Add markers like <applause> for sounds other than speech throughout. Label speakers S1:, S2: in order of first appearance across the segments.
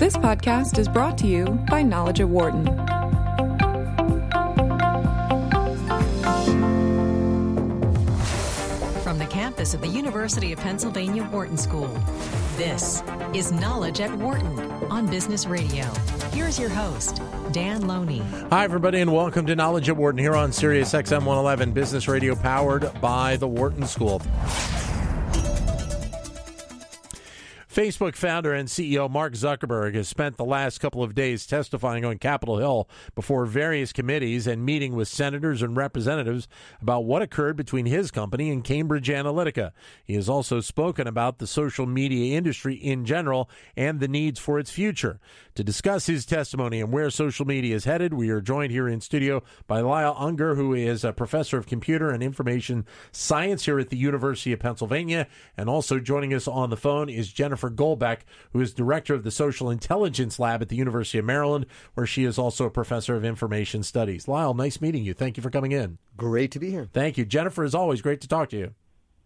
S1: This podcast is brought to you by Knowledge at Wharton.
S2: From the campus of the University of Pennsylvania Wharton School, this is Knowledge at Wharton on Business Radio. Here's your host, Dan Loney.
S3: Hi, everybody, and welcome to Knowledge at Wharton here on Sirius XM 111 Business Radio, powered by the Wharton School. Facebook founder and CEO Mark Zuckerberg has spent the last couple of days testifying on Capitol Hill before various committees and meeting with senators and representatives about what occurred between his company and Cambridge Analytica. He has also spoken about the social media industry in general and the needs for its future. To discuss his testimony and where social media is headed, we are joined here in studio by Lyle Ungar, who is a professor of computer and information science here at the University of Pennsylvania. And also joining us on the phone is Jennifer Golbeck, who is director of the Social Intelligence Lab at the University of Maryland, where she is also a professor of information studies. Lyle, nice meeting you. Thank you for coming in.
S4: Great to be here.
S3: Thank you. Jennifer, as always, great to talk to you.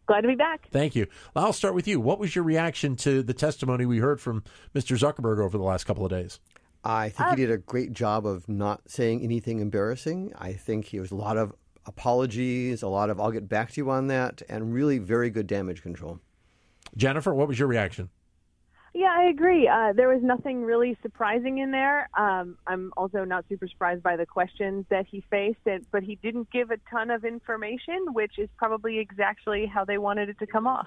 S5: Glad to be back.
S3: Thank you. I'll start with you. What was your reaction to the testimony we heard from Mr. Zuckerberg over the last couple of days?
S4: I think he um, did a great job of not saying anything embarrassing. I think he was a lot of apologies, a lot of I'll get back to you on that, and really very good damage control.
S3: Jennifer, what was your reaction?
S5: Yeah, I agree. Uh, there was nothing really surprising in there. Um, I'm also not super surprised by the questions that he faced, and, but he didn't give a ton of information, which is probably exactly how they wanted it to come off.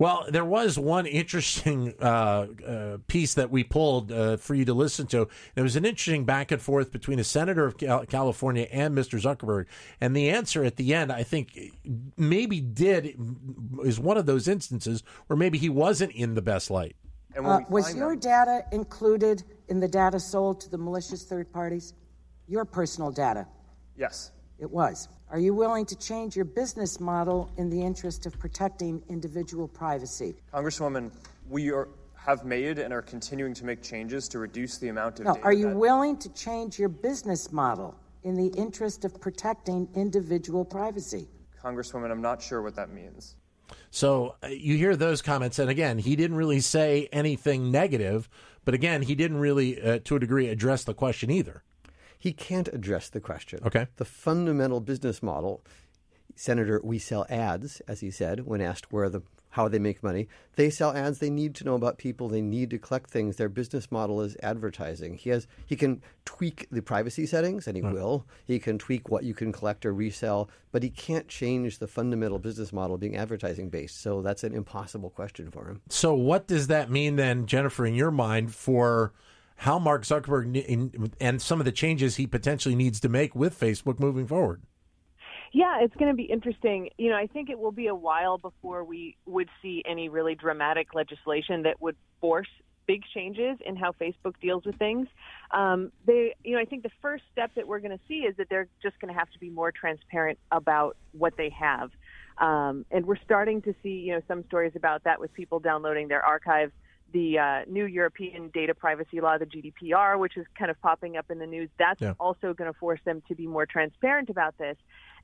S3: Well, there was one interesting uh, uh, piece that we pulled uh, for you to listen to. There was an interesting back and forth between a senator of California and Mr. Zuckerberg, and the answer at the end, I think, maybe did is one of those instances where maybe he wasn't in the best light.
S6: Uh, was your them- data included in the data sold to the malicious third parties? Your personal data?
S7: Yes.
S6: It was. Are you willing to change your business model in the interest of protecting individual privacy?
S7: Congresswoman, we are, have made and are continuing to make changes to reduce the amount of
S6: no,
S7: data.
S6: Are you
S7: that...
S6: willing to change your business model in the interest of protecting individual privacy?
S7: Congresswoman, I'm not sure what that means.
S3: So uh, you hear those comments, and again, he didn't really say anything negative, but again, he didn't really, uh, to a degree, address the question either
S4: he can't address the question.
S3: Okay.
S4: The fundamental business model, Senator, we sell ads, as he said when asked where the how they make money. They sell ads. They need to know about people. They need to collect things. Their business model is advertising. He has he can tweak the privacy settings, and he mm. will. He can tweak what you can collect or resell, but he can't change the fundamental business model being advertising based. So that's an impossible question for him.
S3: So what does that mean then, Jennifer, in your mind for? How Mark Zuckerberg and some of the changes he potentially needs to make with Facebook moving forward.
S5: Yeah, it's going to be interesting. You know, I think it will be a while before we would see any really dramatic legislation that would force big changes in how Facebook deals with things. Um, they, you know, I think the first step that we're going to see is that they're just going to have to be more transparent about what they have. Um, and we're starting to see, you know, some stories about that with people downloading their archives the uh, new European data privacy law, the GDPR, which is kind of popping up in the news, that's yeah. also going to force them to be more transparent about this.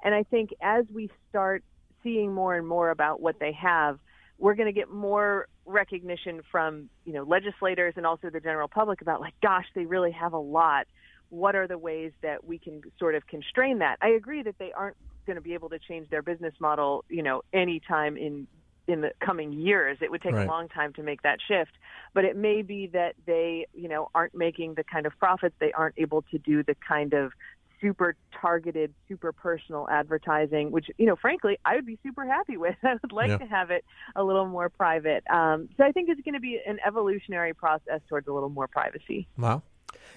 S5: And I think as we start seeing more and more about what they have, we're going to get more recognition from you know legislators and also the general public about like, gosh, they really have a lot. What are the ways that we can sort of constrain that? I agree that they aren't going to be able to change their business model, you know, anytime in in the coming years. It would take right. a long time to make that shift, but it may be that they, you know, aren't making the kind of profits. They aren't able to do the kind of super targeted, super personal advertising, which, you know, frankly, I would be super happy <laughs> with. I would like yeah. to have it a little more private. Um, so I think it's going to be an evolutionary process towards a little more privacy.
S3: Wow.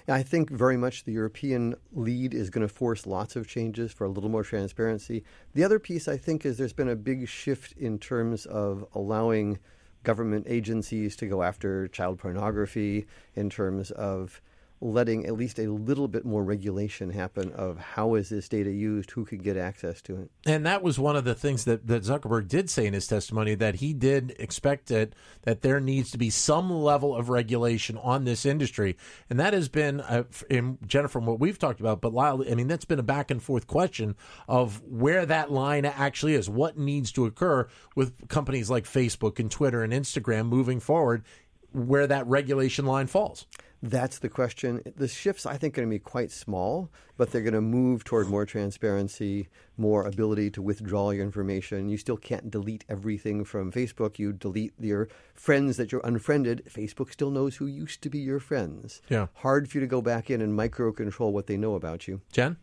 S4: I think very much the European lead is going to force lots of changes for a little more transparency. The other piece, I think, is there's been a big shift in terms of allowing government agencies to go after child pornography, in terms of letting at least a little bit more regulation happen of how is this data used, who could get access to it.
S3: And that was one of the things that, that Zuckerberg did say in his testimony that he did expect it, that there needs to be some level of regulation on this industry. And that has been, uh, in Jennifer, from what we've talked about, but Lyle, I mean, that's been a back and forth question of where that line actually is, what needs to occur with companies like Facebook and Twitter and Instagram moving forward where that regulation line falls.
S4: That's the question. The shifts, I think, are going to be quite small, but they're going to move toward more transparency, more ability to withdraw your information. You still can't delete everything from Facebook. You delete your friends that you're unfriended. Facebook still knows who used to be your friends.
S3: Yeah.
S4: Hard for you to go back in and micro control what they know about you.
S3: Jen?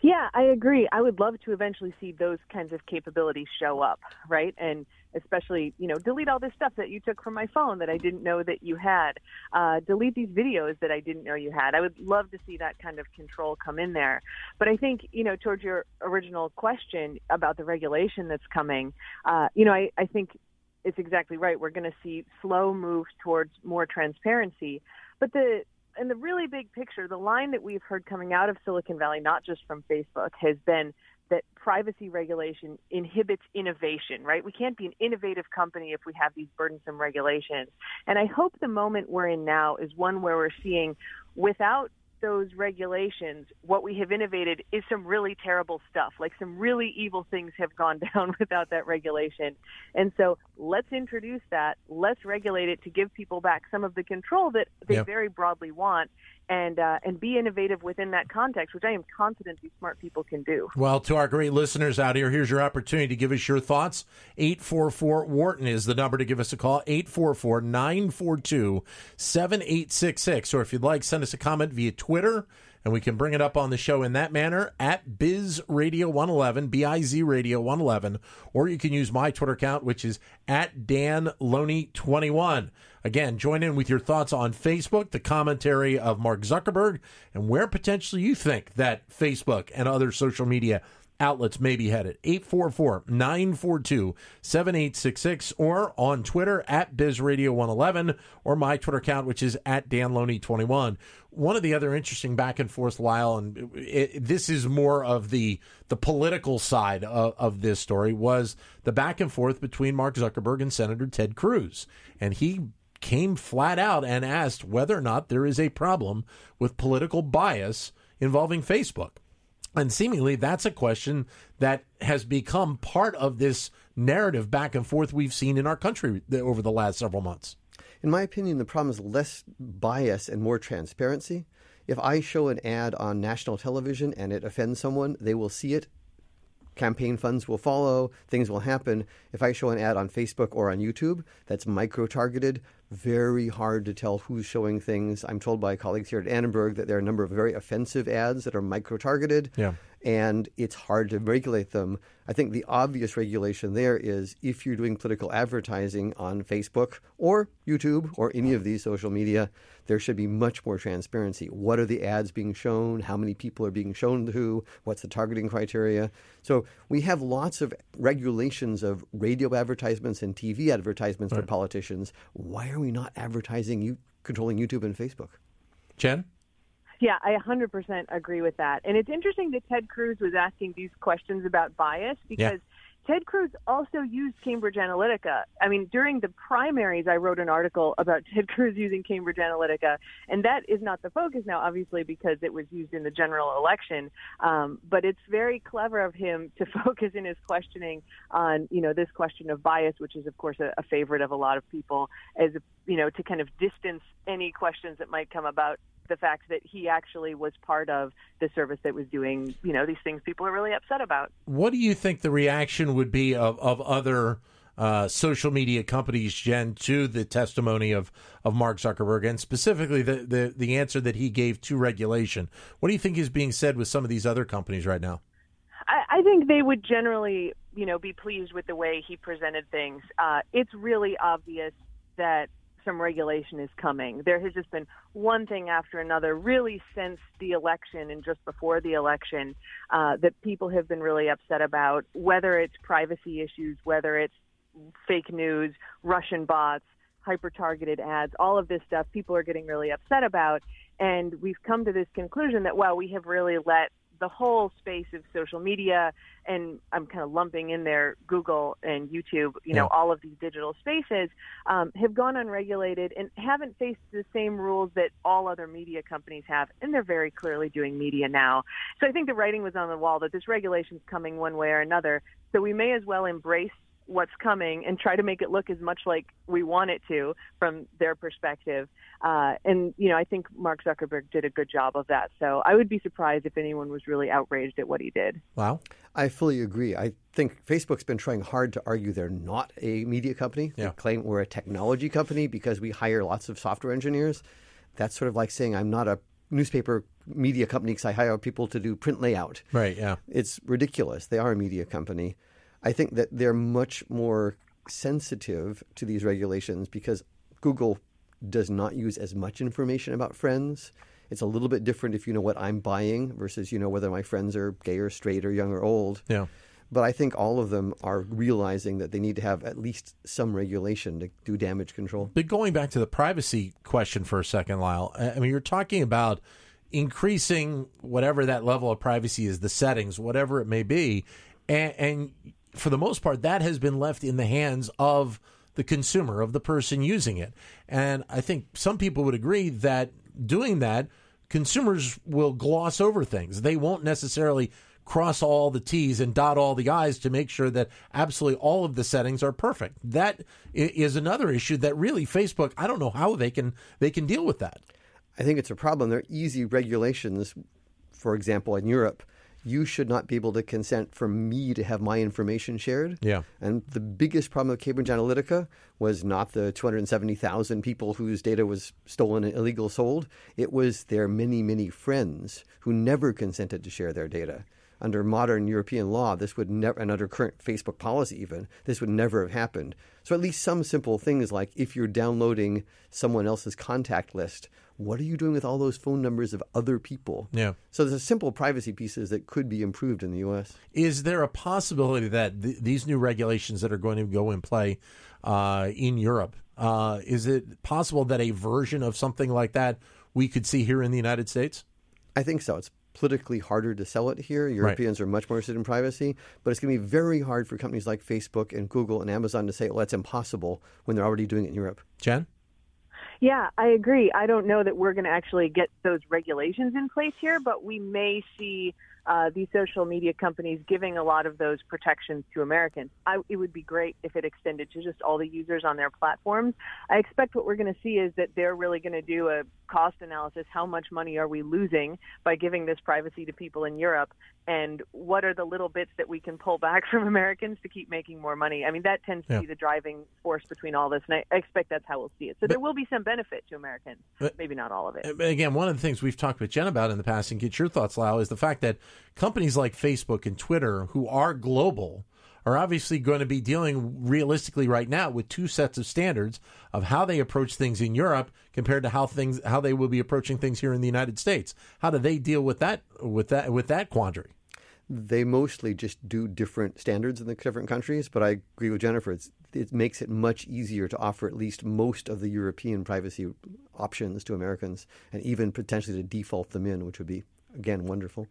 S5: Yeah, I agree. I would love to eventually see those kinds of capabilities show up, right? And especially, you know, delete all this stuff that you took from my phone that I didn't know that you had. Uh, delete these videos that I didn't know you had. I would love to see that kind of control come in there. But I think, you know, towards your original question about the regulation that's coming, uh, you know, I, I think it's exactly right. We're going to see slow moves towards more transparency. But the in the really big picture, the line that we've heard coming out of Silicon Valley, not just from Facebook, has been that privacy regulation inhibits innovation, right? We can't be an innovative company if we have these burdensome regulations. And I hope the moment we're in now is one where we're seeing without those regulations, what we have innovated is some really terrible stuff. Like some really evil things have gone <laughs> down without that regulation. And so let's introduce that. Let's regulate it to give people back some of the control that they yep. very broadly want and uh, and be innovative within that context, which I am confident these smart people can do.
S3: Well, to our great listeners out here, here's your opportunity to give us your thoughts. 844 Wharton is the number to give us a call. 844 942 7866. Or if you'd like, send us a comment via Twitter and we can bring it up on the show in that manner at Biz Radio 111, B I Z Radio 111, or you can use my Twitter account, which is at Dan Loney 21. Again, join in with your thoughts on Facebook, the commentary of Mark Zuckerberg, and where potentially you think that Facebook and other social media outlets may be headed. 844 942 7866 or on Twitter at BizRadio111 or my Twitter account, which is at DanLoney21. One of the other interesting back and forth, Lyle, and it, this is more of the the political side of, of this story, was the back and forth between Mark Zuckerberg and Senator Ted Cruz. And he came flat out and asked whether or not there is a problem with political bias involving Facebook. And seemingly that's a question that has become part of this narrative back and forth we've seen in our country over the last several months.
S4: In my opinion, the problem is less bias and more transparency. If I show an ad on national television and it offends someone, they will see it. Campaign funds will follow, things will happen. If I show an ad on Facebook or on YouTube that's micro targeted, very hard to tell who's showing things. I'm told by colleagues here at Annenberg that there are a number of very offensive ads that are micro targeted.
S3: Yeah
S4: and it's hard to regulate them. I think the obvious regulation there is if you're doing political advertising on Facebook or YouTube or any of these social media, there should be much more transparency. What are the ads being shown? How many people are being shown to who? What's the targeting criteria? So we have lots of regulations of radio advertisements and TV advertisements right. for politicians. Why are we not advertising you controlling YouTube and Facebook?
S3: Jen?
S5: Yeah, I 100% agree with that. And it's interesting that Ted Cruz was asking these questions about bias because yeah. Ted Cruz also used Cambridge Analytica. I mean, during the primaries, I wrote an article about <laughs> Ted Cruz using Cambridge Analytica, and that is not the focus now, obviously, because it was used in the general election. Um, but it's very clever of him to <laughs> focus in his questioning on, you know, this question of bias, which is, of course, a, a favorite of a lot of people, as you know, to kind of distance any questions that might come about the fact that he actually was part of the service that was doing, you know, these things people are really upset about.
S3: What do you think the reaction would be of, of other uh, social media companies, Jen, to the testimony of, of Mark Zuckerberg and specifically the, the, the answer that he gave to regulation? What do you think is being said with some of these other companies right now?
S5: I, I think they would generally, you know, be pleased with the way he presented things. Uh, it's really obvious that some regulation is coming. There has just been one thing after another, really since the election and just before the election, uh, that people have been really upset about, whether it's privacy issues, whether it's fake news, Russian bots, hyper targeted ads, all of this stuff people are getting really upset about. And we've come to this conclusion that, well, we have really let the whole space of social media, and I'm kind of lumping in there Google and YouTube, you know, all of these digital spaces, um, have gone unregulated and haven't faced the same rules that all other media companies have. And they're very clearly doing media now. So I think the writing was on the wall that this regulation is coming one way or another. So we may as well embrace what's coming and try to make it look as much like we want it to from their perspective. Uh, and you know, I think Mark Zuckerberg did a good job of that. So I would be surprised if anyone was really outraged at what he did.
S3: Wow.
S4: I fully agree. I think Facebook's been trying hard to argue they're not a media company.
S3: Yeah.
S4: They claim we're a technology company because we hire lots of software engineers. That's sort of like saying I'm not a newspaper media company because I hire people to do print layout.
S3: Right. Yeah.
S4: It's ridiculous. They are a media company. I think that they're much more sensitive to these regulations because Google does not use as much information about friends. It's a little bit different if you know what I'm buying versus you know whether my friends are gay or straight or young or old.
S3: Yeah.
S4: But I think all of them are realizing that they need to have at least some regulation to do damage control.
S3: But going back to the privacy question for a second, Lyle, I mean, you're talking about increasing whatever that level of privacy is, the settings, whatever it may be. And, and for the most part, that has been left in the hands of the consumer, of the person using it. And I think some people would agree that doing that, consumers will gloss over things. They won't necessarily cross all the T's and dot all the I's to make sure that absolutely all of the settings are perfect. That is another issue that really Facebook, I don't know how they can they can deal with that.
S4: I think it's a problem. There are easy regulations. For example, in Europe, you should not be able to consent for me to have my information shared.
S3: Yeah.
S4: And the biggest problem with Cambridge Analytica was not the 270,000 people whose data was stolen and illegal sold. It was their many, many friends who never consented to share their data. Under modern European law, this would never, and under current Facebook policy even, this would never have happened. So at least some simple things like if you're downloading someone else's contact list, what are you doing with all those phone numbers of other people?
S3: Yeah.
S4: So there's a simple privacy pieces that could be improved in the U.S.
S3: Is there a possibility that th- these new regulations that are going to go in play uh, in Europe, uh, is it possible that a version of something like that we could see here in the United States?
S4: I think so. It's politically harder to sell it here. Europeans are much more interested in privacy, but it's going to be very hard for companies like Facebook and Google and Amazon to say, well, that's impossible when they're already doing it in Europe.
S3: Jen?
S5: Yeah, I agree. I don't know that we're going to actually get those regulations in place here, but we may see uh, these social media companies giving a lot of those protections to Americans. I, it would be great if it extended to just all the users on their platforms. I expect what we're going to see is that they're really going to do a cost analysis. How much money are we losing by giving this privacy to people in Europe? And what are the little bits that we can pull back <laughs> from Americans to keep making more money? I mean, that tends
S3: Yeah.
S5: to be the driving force between all this. And I expect that's how we'll see it. So there will be some benefit to Americans,
S3: But-
S5: maybe not all of it.
S3: Again, one of the things we've talked with Jen about in the past, and get your thoughts, Lau, is the fact that companies like Facebook and Twitter, who are global, are obviously going to be dealing realistically right now with two sets of standards of how they approach things in Europe compared to how things how they will be approaching things here in the United States. How do they deal with that with that with that quandary?
S4: They mostly just do different standards in the different countries, but I agree with Jennifer. It's, it makes it much easier to offer at least most of the European privacy options to Americans and even potentially to default them in, which would be, again, wonderful.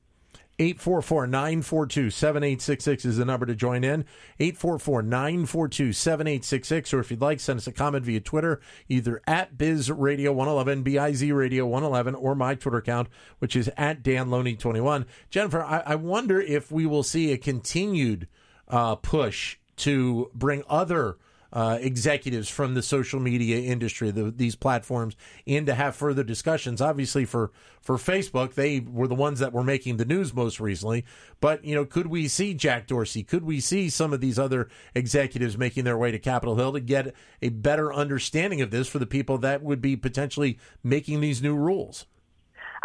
S3: 844 942 7866 is the number to join in. 844 942 7866. Or if you'd like, send us a comment via Twitter, either at Biz Radio 111, B I Z Radio 111, or my Twitter account, which is at Dan Loney 21. Jennifer, I, I wonder if we will see a continued uh, push to bring other uh, executives from the social media industry, the, these platforms, in to have further discussions. Obviously, for for Facebook, they were the ones that were making the news most recently. But you know, could we see Jack Dorsey? Could we see some of these other executives making their way to Capitol Hill to get a better understanding of this for the people that would be potentially making these new rules?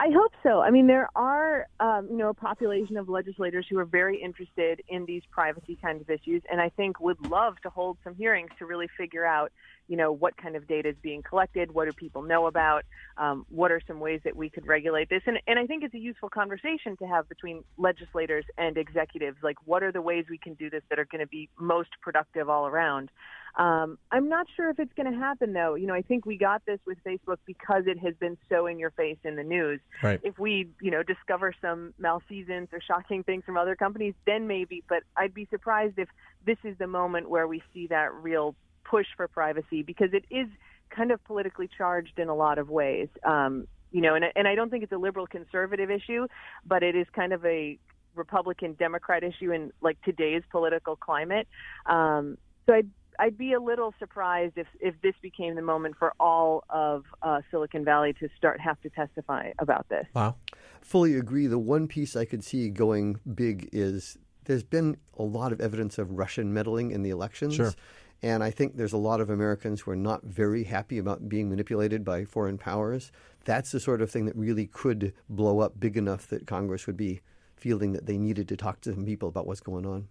S5: I hope so. I mean, there are, um, you know, a population of legislators who are very interested in these privacy kind of issues, and I think would love to hold some hearings to really figure out, you know, what kind of data is being collected, what do people know about, um, what are some ways that we could regulate this, and and I think it's a useful conversation to have between legislators and executives. Like, what are the ways we can do this that are going to be most productive all around? Um, I'm not sure if it's going to happen, though. You know, I think we got this with Facebook because it has been so in your face in the news.
S3: Right.
S5: If we, you know, discover some malfeasance or shocking things from other companies, then maybe. But I'd be surprised if this is the moment where we see that real push for privacy because it is kind of politically charged in a lot of ways. Um, you know, and and I don't think it's a liberal conservative issue, but it is kind of a Republican Democrat issue in like today's political climate. Um, so I'd I'd be a little surprised if if this became the moment for all of uh, Silicon Valley to start have to testify about this.
S3: Wow.
S4: Fully agree. The one piece I could see going big is there's been a lot of evidence of Russian meddling in the elections.
S3: Sure.
S4: And I think there's a lot of Americans who are not very happy about being manipulated by foreign powers. That's the sort of thing that really could blow up big enough that Congress would be feeling that they needed to talk to some people about what's going on.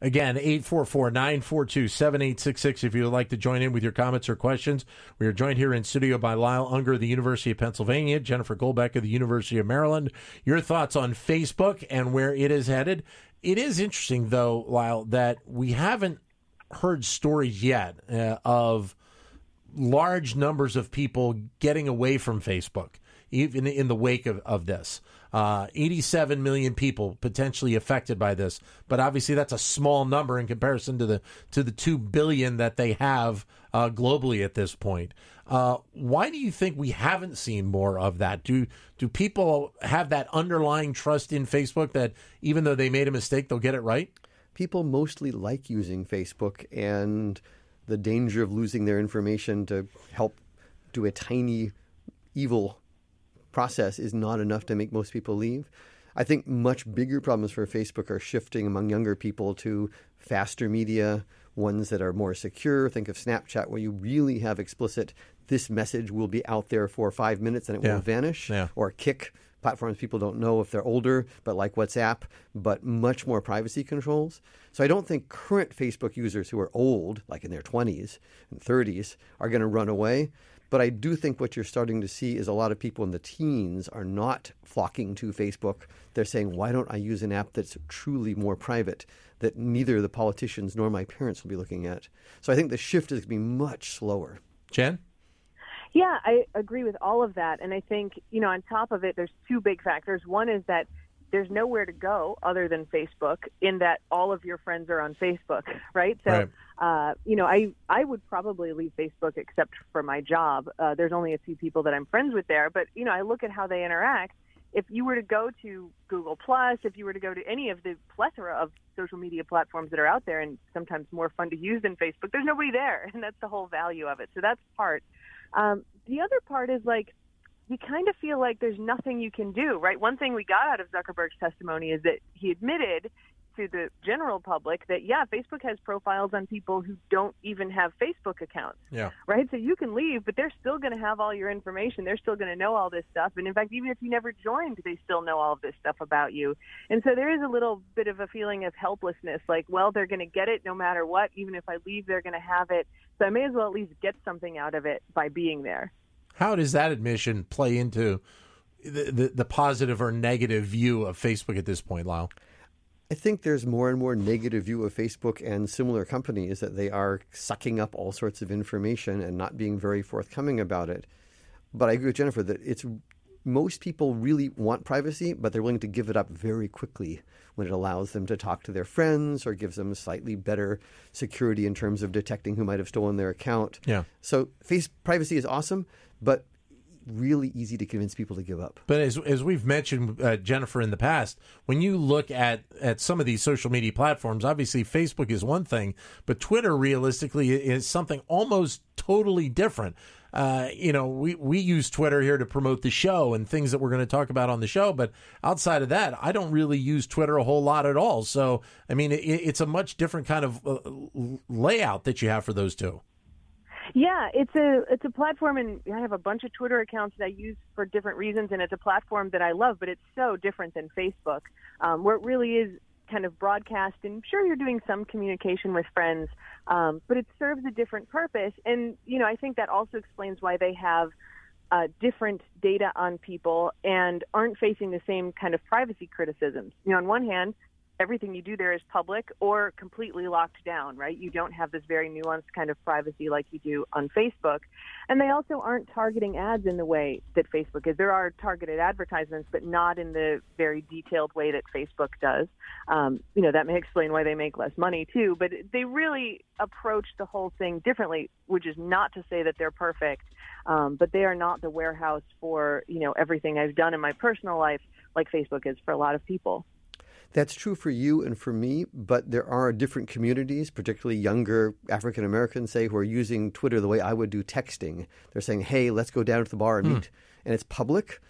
S3: Again, 844 942 7866 if you would like to join in with your comments or questions. We are joined here in studio by Lyle Ungar of the University of Pennsylvania, Jennifer Golbeck of the University of Maryland. Your thoughts on Facebook and where it is headed. It is interesting, though, Lyle, that we haven't heard stories yet uh, of large numbers of people getting away from Facebook, even in the wake of, of this. Uh, 87 million people potentially affected by this, but obviously that's a small number in comparison to the to the two billion that they have uh, globally at this point. Uh, why do you think we haven't seen more of that? Do do people have that underlying trust in Facebook that even though they made a mistake, they'll get it right?
S4: People mostly like using Facebook, and the danger of losing their information to help do a tiny evil process is not enough to make most people leave. I think much bigger problems for Facebook are shifting among younger people to faster media, ones that are more secure. Think of Snapchat, where you really have explicit this message will be out there for five minutes and it
S3: Yeah.
S4: will vanish,
S3: Yeah.
S4: or Kik. Platforms people don't know if they're older, but like WhatsApp, but much more privacy controls. So I don't think current Facebook users who are old, like in their 20s and 30s, are going to run away. But I do think what you're starting to see is a lot of people in the teens are not flocking to Facebook. They're saying, why don't I use an app that's truly more private that neither the politicians nor my parents will be looking at? So I think the shift is going to be much slower.
S3: Jen?
S5: Yeah, I agree with all of that. And I think, you know, on top of it, there's two big factors. One is that there's nowhere to go other than Facebook in that all of your friends are on Facebook, <laughs> right? So,
S3: Right.
S5: uh, you know, I, I would probably leave Facebook except for my job. Uh, there's only a few people that I'm friends with there, but, you know, I look at how they interact. If you were to go to Google Plus, if you were to go to any of the plethora of social media platforms that are out there and sometimes more fun to use than Facebook, there's nobody there. <laughs> And that's the whole value of it. So that's part. Um, the other part is like, you kind of feel like there's nothing you can do, right? One thing we got out of Zuckerberg's testimony is that he admitted to the general public that, yeah, Facebook has profiles on people who don't even have Facebook accounts,
S3: Yeah.
S5: right? So you can leave, but they're still going to have all your information. They're still going to know all this stuff. And in fact, even if you never joined, they still know all of this stuff about you. And so there is a little bit of a feeling of helplessness like, well, they're going to get it no matter what. Even if I leave, they're going to have it. So I may as well at least get something out of it by being there.
S3: How does that admission play into the, the, the positive or negative view of Facebook at this point, Lyle?
S4: I think there's more and more negative view of Facebook and similar companies that they are sucking up all sorts of information and not being very forthcoming about it. But I agree with Jennifer that it's most people really want privacy, but they're willing to give it up very quickly when it allows them to talk to their friends or gives them slightly better security in terms of detecting who might have stolen their account.
S3: Yeah.
S4: So face privacy is awesome, but really easy to convince people to give up.
S3: But as as we've mentioned, uh, Jennifer, in the past, when you look at at some of these social media platforms, obviously Facebook is one thing, but Twitter realistically is something almost totally different. Uh, you know, we, we use Twitter here to promote the show and things that we're going to talk about on the show. But outside of that, I don't really use Twitter a whole lot at all. So, I mean, it, it's a much different kind of uh, layout that you have for those two.
S5: Yeah, it's a it's a platform, and I have a bunch of Twitter accounts that I use for different reasons, and it's a platform that I love, but it's so different than Facebook, um, where it really is kind of broadcast. And sure, you're doing some communication with friends, um, but it serves a different purpose. And you know, I think that also explains why they have uh, different data on people and aren't facing the same kind of privacy criticisms. You know, on one hand, everything you do there is public or completely locked down, right? You don't have this very nuanced kind of privacy like you do on Facebook. And they also aren't targeting ads in the way that Facebook is. There are targeted advertisements, but not in the very detailed way that Facebook does. Um, you know, that may explain why they make less money too, but they really approach the whole thing differently, which is not to say that they're perfect, um, but they are not the warehouse for, you know, everything I've done in my personal life like Facebook is for a lot of people.
S4: That's true for you and for me, but there are different communities, particularly younger African Americans, say, who are using Twitter the way I would do texting. They're saying, hey, let's go down to the bar and hmm. meet. And it's public,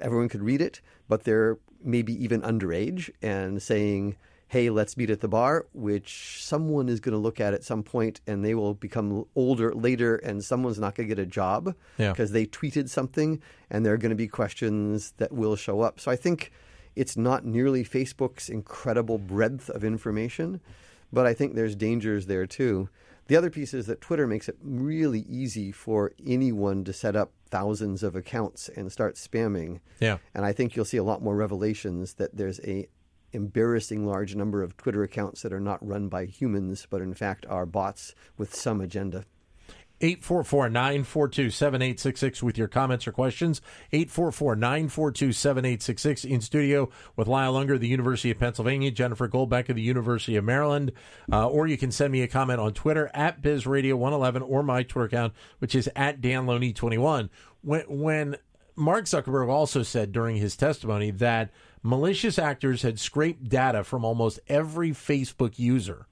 S4: everyone could read it, but they're maybe even underage and saying, hey, let's meet at the bar, which someone is going to look at at some point and they will become older later and someone's not going to get a job
S3: Yeah.
S4: because they tweeted something and there are going to be questions that will show up. So I think it's not nearly Facebook's incredible breadth of information, but I think there's dangers there too. The other piece is that Twitter makes it really easy for anyone to set up thousands of accounts and start spamming.
S3: Yeah.
S4: And I think you'll see a lot more revelations that there's a embarrassing large number of Twitter accounts that are not run by humans, but in fact are bots with some agenda.
S3: 844-942-7866 with your comments or questions. 844-942-7866 in studio with Lyle Ungar, the University of Pennsylvania, Jennifer Golbeck of the University of Maryland. Uh, or you can send me a comment on Twitter at BizRadio111 or my Twitter account, which is at DanLoney21. When, when Mark Zuckerberg also said during his testimony that malicious actors had scraped data from almost every Facebook user,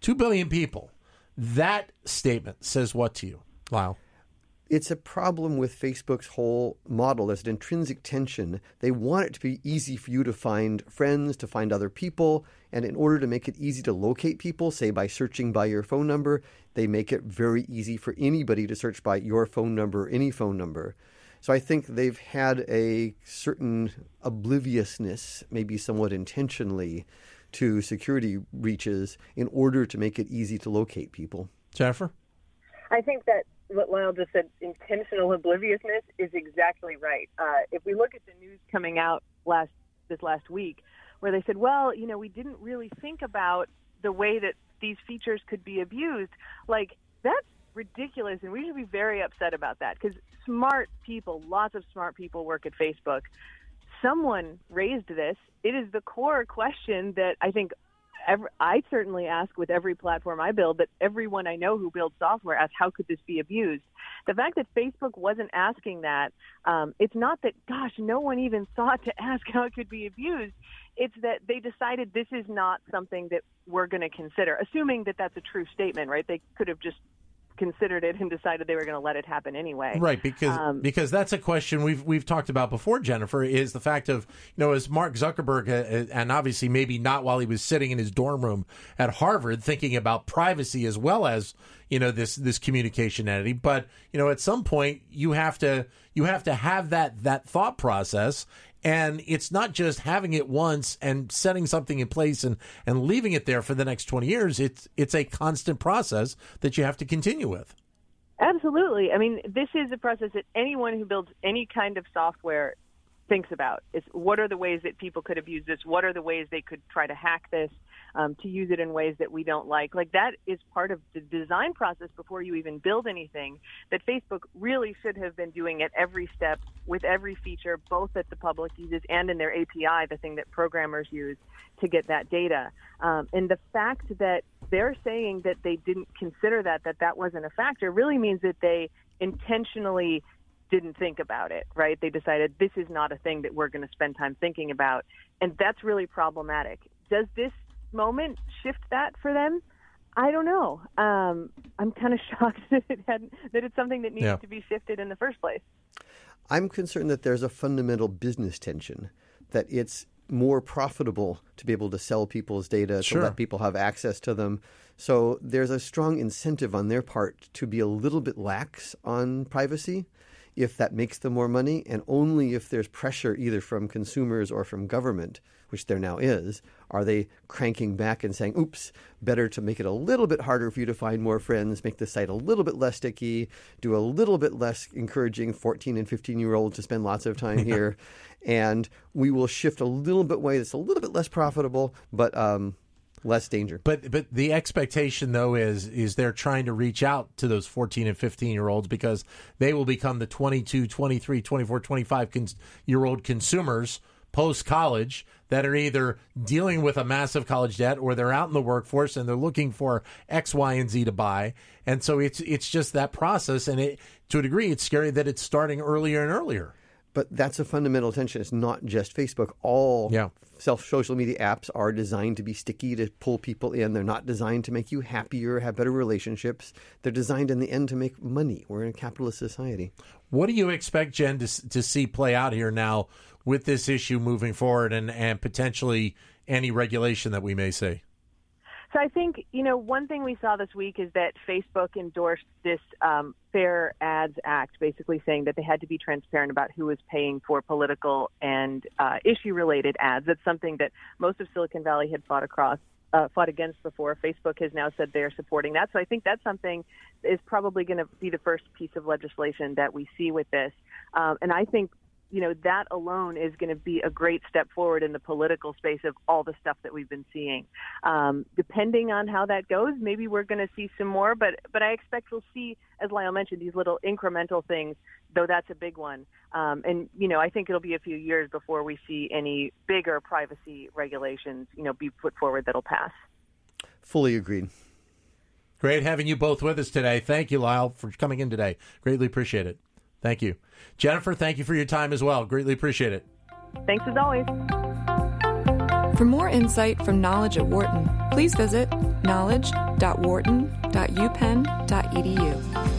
S3: 2 billion people. That statement says what to you, Wow.
S4: It's a problem with Facebook's whole model. There's an intrinsic tension. They want it to be easy for you to find friends, to find other people. And in order to make it easy to locate people, say by searching by your phone number, they make it very easy for anybody to search by your phone number or any phone number. So I think they've had a certain obliviousness, maybe somewhat intentionally, to security breaches in order to make it easy to locate people.
S3: Jennifer?
S5: I think that what Lyle just said, intentional obliviousness, is exactly right. Uh, if we look at the news coming out last this last week, where they said, well, you know, we didn't really think about the way that these features could be abused, like that's ridiculous, and we should be very upset about that because smart people, lots of smart people work at Facebook. Someone raised this. It is the core question that I think every, I certainly ask with every platform I build, but everyone I know who builds software asks, how could this be abused? The fact that Facebook wasn't asking that, um, it's not that, gosh, no one even <laughs> thought to ask how it could be abused. It's that they decided this is not something that we're going to consider, assuming that that's a true statement, right? They could have just considered it and decided they were going to let it happen anyway.
S3: Right, because
S5: Um,
S3: because that's a question we've we've talked about before. Jennifer is the fact of you know as Mark Zuckerberg uh, and obviously maybe not while he was sitting in his dorm room at Harvard thinking about privacy as well as you know this this communication entity, but you know at some point you have to you have to have that that thought process. And it's not just having it once and setting something in place and, and leaving it there for the next 20 years. It's, it's a constant process that you have to continue with.
S5: Absolutely. I mean, this is a process that anyone who builds any kind of software thinks about. Is what are the ways that people could abuse this? What are the ways they could try to hack this um, to use it in ways that we don't like? Like that is part of the design process before you even build anything. That Facebook really should have been doing at every step with every feature, both that the public uses and in their API, the thing that programmers use to get that data. Um, and the fact that they're saying that they didn't consider that, that that wasn't a factor, really means that they intentionally didn't think about it, right? They decided this is not a thing that we're going to spend time thinking about. And that's really problematic. Does this moment shift that for them? I don't know. Um, I'm kind of <laughs> shocked that it had that it's something that needs
S3: Yeah.
S5: to be shifted in the first place.
S4: I'm concerned that there's a fundamental business tension, that it's more profitable to be able to sell people's data,
S3: Sure.
S4: to let people have access to them. So there's a strong incentive on their part to be a little bit lax on privacy if that makes them more money, and only if there's pressure either from consumers or from government, which there now is, are they cranking back and saying, oops, better to make it a little bit harder for you to find more friends, make the site a little bit less sticky, do a little bit less encouraging 14 and 15 year olds to spend lots of time <laughs> here. And we will shift a little bit way that's a little bit less profitable, but um, less danger.
S3: But but the expectation though is is they're trying to reach out to those 14 and 15 year olds because they will become the 22, 23, 24, 25 cons- year old consumers post college that are either dealing with a massive college debt or they're out in the workforce and they're looking for X, Y, and Z to buy. And so it's it's just that process and it to a degree it's scary that it's starting earlier and earlier.
S4: But that's a fundamental tension. It's not just Facebook. All
S3: Yeah.
S4: self social media apps are designed to be sticky to pull people in. They're not designed to make you happier, have better relationships. They're designed in the end to make money. We're in a capitalist society.
S3: What do you expect, Jen, to, to see play out here now with this issue moving forward and, and potentially any regulation that we may see?
S5: So I think you know one thing we saw this week is that Facebook endorsed this um, Fair Ads Act, basically saying that they had to be transparent about who was paying for political and uh, issue-related ads. That's something that most of Silicon Valley had fought across. Uh, fought against before. Facebook has now said they're supporting that. So I think that's something is probably going to be the first piece of legislation that we see with this. Um, and I think you know, that alone is going to be a great step forward in the political space of all the stuff that we've been seeing. Um, depending on how that goes, maybe we're going to see some more, but but I expect we'll see, as Lyle mentioned, these little incremental things. Though that's a big one, um, and you know, I think it'll be a few years before we see any bigger privacy regulations, you know, be put forward that'll pass.
S4: Fully agreed.
S3: Great having you both with us today. Thank you, Lyle, for coming in today. Greatly appreciate it. Thank you. Jennifer, thank you for your time as well. Greatly appreciate it.
S5: Thanks as always.
S1: For more insight from Knowledge at Wharton, please visit knowledge.wharton.upenn.edu.